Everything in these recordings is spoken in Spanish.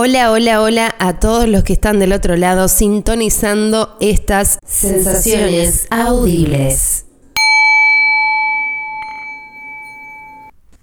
Hola, hola, hola a todos los que están del otro lado sintonizando estas sensaciones audibles.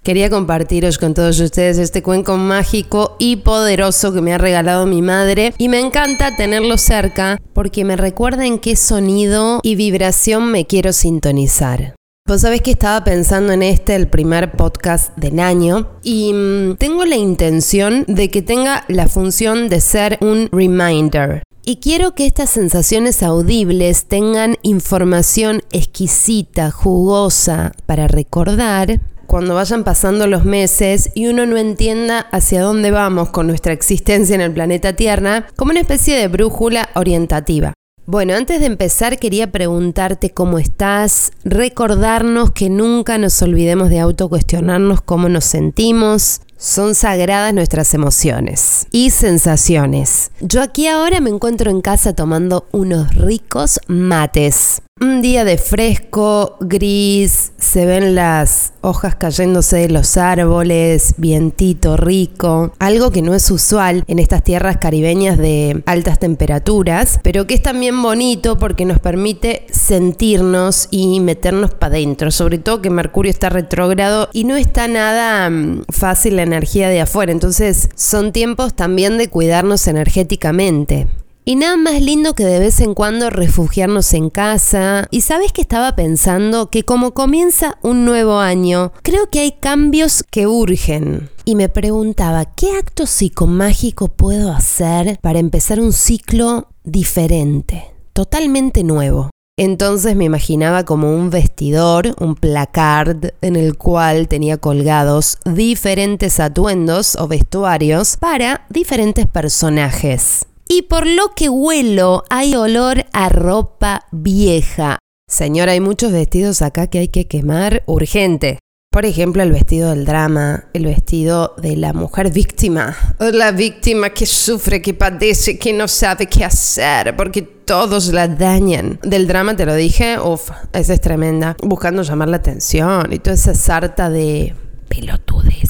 Quería compartiros con todos ustedes este cuenco mágico y poderoso que me ha regalado mi madre y me encanta tenerlo cerca porque me recuerda en qué sonido y vibración me quiero sintonizar. Vos sabés que estaba pensando en este, el primer podcast del año, y mm, tengo la intención de que tenga la función de ser un reminder. Y quiero que estas sensaciones audibles tengan información exquisita, jugosa, para recordar cuando vayan pasando los meses y uno no entienda hacia dónde vamos con nuestra existencia en el planeta Tierra, como una especie de brújula orientativa. Bueno, antes de empezar quería preguntarte cómo estás, recordarnos que nunca nos olvidemos de autocuestionarnos cómo nos sentimos. Son sagradas nuestras emociones y sensaciones. Yo aquí ahora me encuentro en casa tomando unos ricos mates. Un día de fresco, gris, se ven las hojas cayéndose de los árboles, vientito rico, algo que no es usual en estas tierras caribeñas de altas temperaturas, pero que es también bonito porque nos permite sentirnos y meternos para adentro, sobre todo que Mercurio está retrógrado y no está nada mm, fácil la energía de afuera, entonces son tiempos también de cuidarnos energéticamente. Y nada más lindo que de vez en cuando refugiarnos en casa. Y sabes que estaba pensando que como comienza un nuevo año, creo que hay cambios que urgen. Y me preguntaba, ¿qué acto psicomágico puedo hacer para empezar un ciclo diferente, totalmente nuevo? Entonces me imaginaba como un vestidor, un placard en el cual tenía colgados diferentes atuendos o vestuarios para diferentes personajes. Y por lo que huelo, hay olor a ropa vieja. Señora, hay muchos vestidos acá que hay que quemar urgente. Por ejemplo, el vestido del drama, el vestido de la mujer víctima, la víctima que sufre, que padece, que no sabe qué hacer, porque todos la dañan. Del drama te lo dije, uff, esa es tremenda. Buscando llamar la atención y toda esa sarta de pelotudeces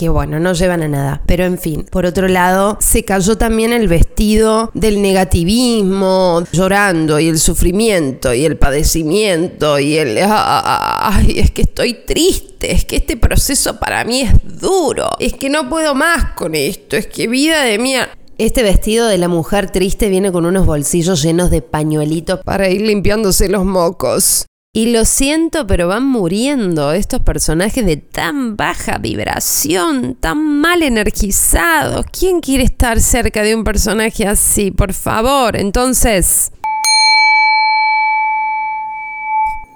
que bueno, no llevan a nada. Pero en fin, por otro lado, se cayó también el vestido del negativismo, llorando y el sufrimiento y el padecimiento y el, ay, es que estoy triste, es que este proceso para mí es duro, es que no puedo más con esto, es que vida de mía. Este vestido de la mujer triste viene con unos bolsillos llenos de pañuelitos para ir limpiándose los mocos. Y lo siento, pero van muriendo estos personajes de tan baja vibración, tan mal energizados. ¿Quién quiere estar cerca de un personaje así? Por favor. Entonces,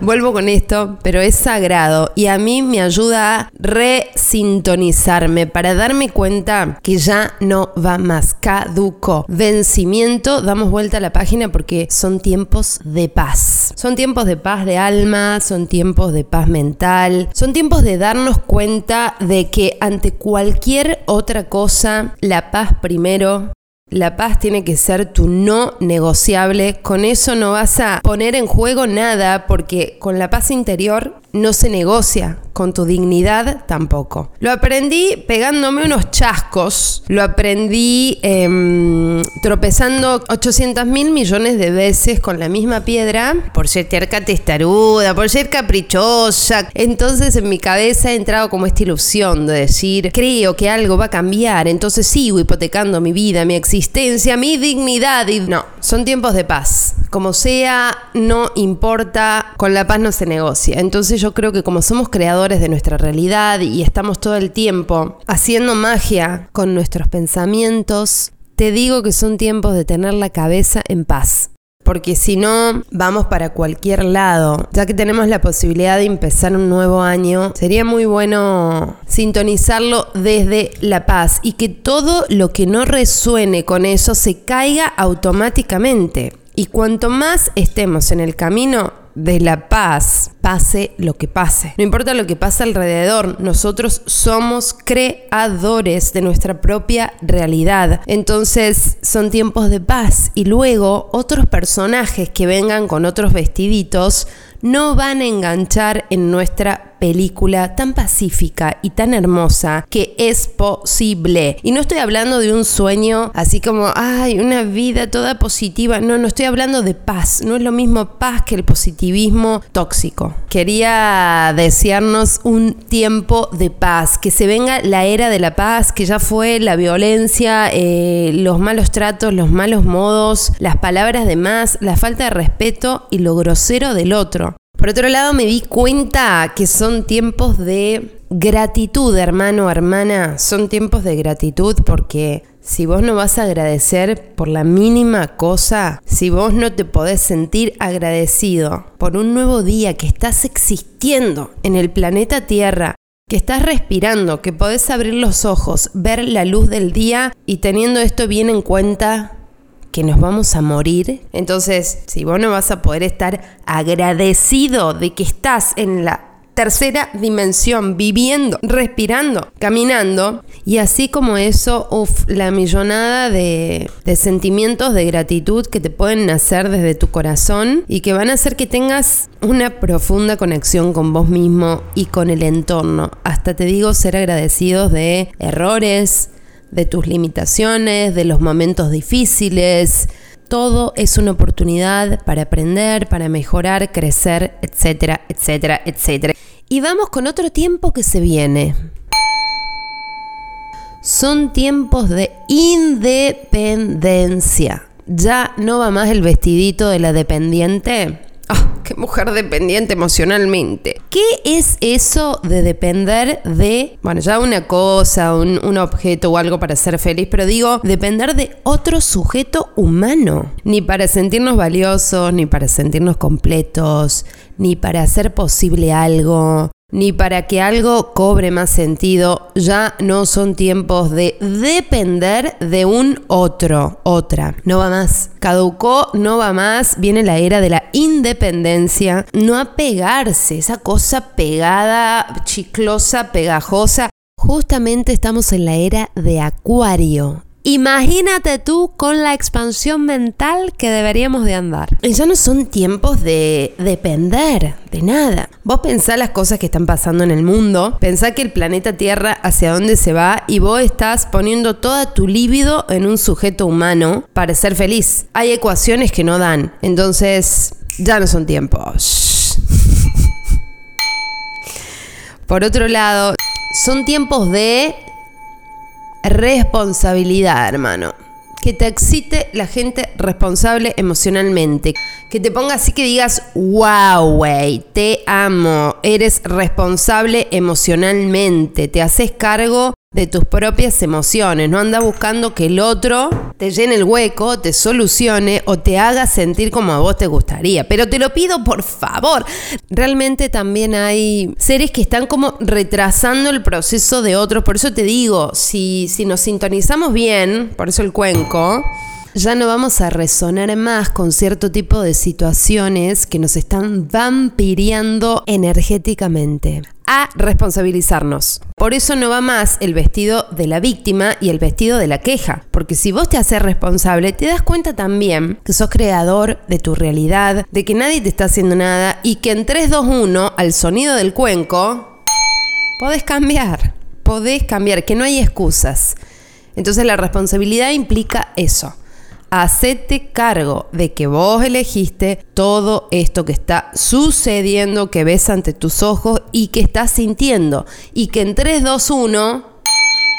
Vuelvo con esto, pero es sagrado y a mí me ayuda a resintonizarme para darme cuenta que ya no va más. Caduco. Vencimiento. Damos vuelta a la página porque son tiempos de paz. Son tiempos de paz de alma, son tiempos de paz mental, son tiempos de darnos cuenta de que ante cualquier otra cosa, la paz primero, la paz tiene que ser tu no negociable. Con eso no vas a poner en juego nada porque con la paz interior no se negocia con tu dignidad tampoco. Lo aprendí pegándome unos chascos, lo aprendí em, tropezando 800 mil millones de veces con la misma piedra por ser terca testaruda, por ser caprichosa. Entonces en mi cabeza he entrado como esta ilusión de decir, creo que algo va a cambiar, entonces sigo hipotecando mi vida, mi existencia, mi dignidad. Y no, son tiempos de paz. Como sea, no importa, con la paz no se negocia. Entonces yo creo que como somos creadores de nuestra realidad y estamos todo el tiempo haciendo magia con nuestros pensamientos, te digo que son tiempos de tener la cabeza en paz. Porque si no, vamos para cualquier lado. Ya que tenemos la posibilidad de empezar un nuevo año, sería muy bueno sintonizarlo desde la paz y que todo lo que no resuene con eso se caiga automáticamente. Y cuanto más estemos en el camino de la paz, pase lo que pase. No importa lo que pase alrededor, nosotros somos creadores de nuestra propia realidad. Entonces son tiempos de paz y luego otros personajes que vengan con otros vestiditos no van a enganchar en nuestra película tan pacífica y tan hermosa que es posible. Y no estoy hablando de un sueño así como, ay, una vida toda positiva. No, no estoy hablando de paz. No es lo mismo paz que el positivismo tóxico. Quería desearnos un tiempo de paz, que se venga la era de la paz, que ya fue la violencia, eh, los malos tratos, los malos modos, las palabras de más, la falta de respeto y lo grosero del otro. Por otro lado, me di cuenta que son tiempos de gratitud, hermano, hermana. Son tiempos de gratitud porque si vos no vas a agradecer por la mínima cosa, si vos no te podés sentir agradecido por un nuevo día que estás existiendo en el planeta Tierra, que estás respirando, que podés abrir los ojos, ver la luz del día y teniendo esto bien en cuenta, que nos vamos a morir. Entonces, si vos no vas a poder estar agradecido de que estás en la tercera dimensión, viviendo, respirando, caminando. Y así como eso, uff, la millonada de, de, sentimientos de gratitud que te pueden nacer desde tu corazón y que van a hacer que tengas una profunda conexión con vos mismo y con el entorno. Hasta te digo ser agradecidos de errores, de tus limitaciones, de los momentos difíciles. Todo es una oportunidad para aprender, para mejorar, crecer, etcétera, etcétera, etcétera. Y vamos con otro tiempo que se viene. Son tiempos de independencia. Ya no va más el vestidito de la dependiente ¡Ah, qué mujer dependiente emocionalmente! ¿Qué es eso de depender de, bueno, ya una cosa, un, un, objeto o algo para ser feliz, pero digo, depender de otro sujeto humano? Ni para sentirnos valiosos, ni para sentirnos completos, ni para hacer posible algo, ni para que algo cobre más sentido, ya no son tiempos de depender de un otro, otra. No va más. Caducó, no va más. Viene la era de la independencia. No apegarse, esa cosa pegada, chiclosa, pegajosa. Justamente estamos en la era de Acuario. Imagínate tú con la expansión mental que deberíamos de andar. Y ya no son tiempos de depender de nada. Vos pensá las cosas que están pasando en el mundo, pensá que el planeta Tierra hacia dónde se va y vos estás poniendo toda tu líbido en un sujeto humano para ser feliz. Hay ecuaciones que no dan, entonces ya no son tiempos. Por otro lado, son tiempos de responsabilidad, hermano. Que te excite la gente responsable emocionalmente. Que te ponga así que digas, wow, wey, te amo. Eres responsable emocionalmente. Te haces cargo de tus propias emociones. No anda buscando que el otro te llene el hueco, te solucione o te haga sentir como a vos te gustaría. Pero te lo pido por favor. Realmente también hay seres que están como retrasando el proceso de otros. Por eso te digo, si, si nos sintonizamos bien, por eso el cuenco ya no vamos a resonar más con cierto tipo de situaciones que nos están vampiriando energéticamente. A responsabilizarnos. Por eso no va más el vestido de la víctima y el vestido de la queja. Porque si vos te haces responsable, te das cuenta también que sos creador de tu realidad, de que nadie te está haciendo nada y que en 3, 2, 1, al sonido del cuenco, podés cambiar. Podés cambiar, que no hay excusas. Entonces la responsabilidad implica eso hacete cargo de que vos elegiste todo esto que está sucediendo, que ves ante tus ojos y que estás sintiendo. Y que en 3, 2, 1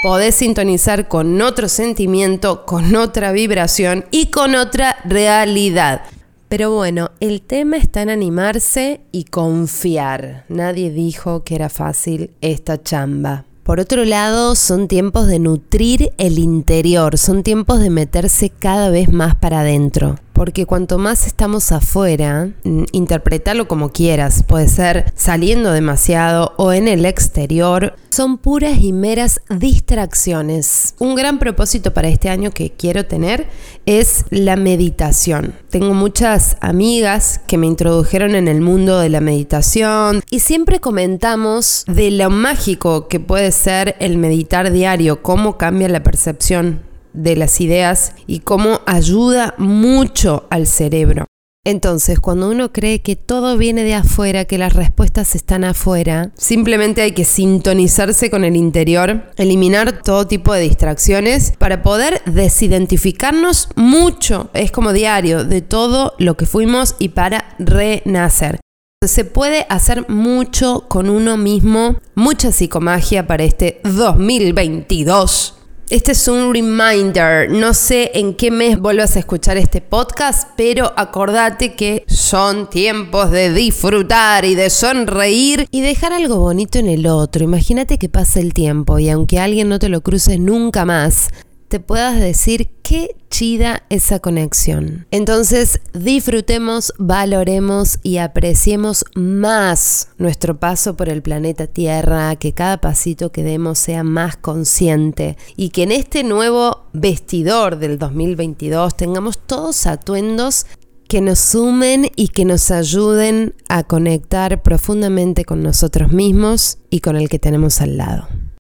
podés sintonizar con otro sentimiento, con otra vibración y con otra realidad. Pero bueno, el tema está en animarse y confiar. Nadie dijo que era fácil esta chamba. Por otro lado, son tiempos de nutrir el interior, son tiempos de meterse cada vez más para adentro. Porque cuanto más estamos afuera, mm, interpretalo como quieras, puede ser saliendo demasiado o en el exterior, son puras y meras distracciones. Un gran propósito para este año que quiero tener es la meditación. Tengo muchas amigas que me introdujeron en el mundo de la meditación y siempre comentamos de lo mágico que puede ser el meditar diario, cómo cambia la percepción de las ideas y cómo ayuda mucho al cerebro. Entonces, cuando uno cree que todo viene de afuera, que las respuestas están afuera, simplemente hay que sintonizarse con el interior, eliminar todo tipo de distracciones para poder desidentificarnos mucho, es como diario, de todo lo que fuimos y para renacer. Se puede hacer mucho con uno mismo, mucha psicomagia para este 2022. Este es un reminder. No sé en qué mes vuelvas a escuchar este podcast, pero acordate que son tiempos de disfrutar y de sonreír y dejar algo bonito en el otro. Imagínate que pasa el tiempo y aunque alguien no te lo cruce nunca más, te puedas decir qué chida esa conexión. Entonces disfrutemos, valoremos y apreciemos más nuestro paso por el planeta Tierra, que cada pasito que demos sea más consciente y que en este nuevo vestidor del 2022 tengamos todos atuendos que nos sumen y que nos ayuden a conectar profundamente con nosotros mismos y con el que tenemos al lado.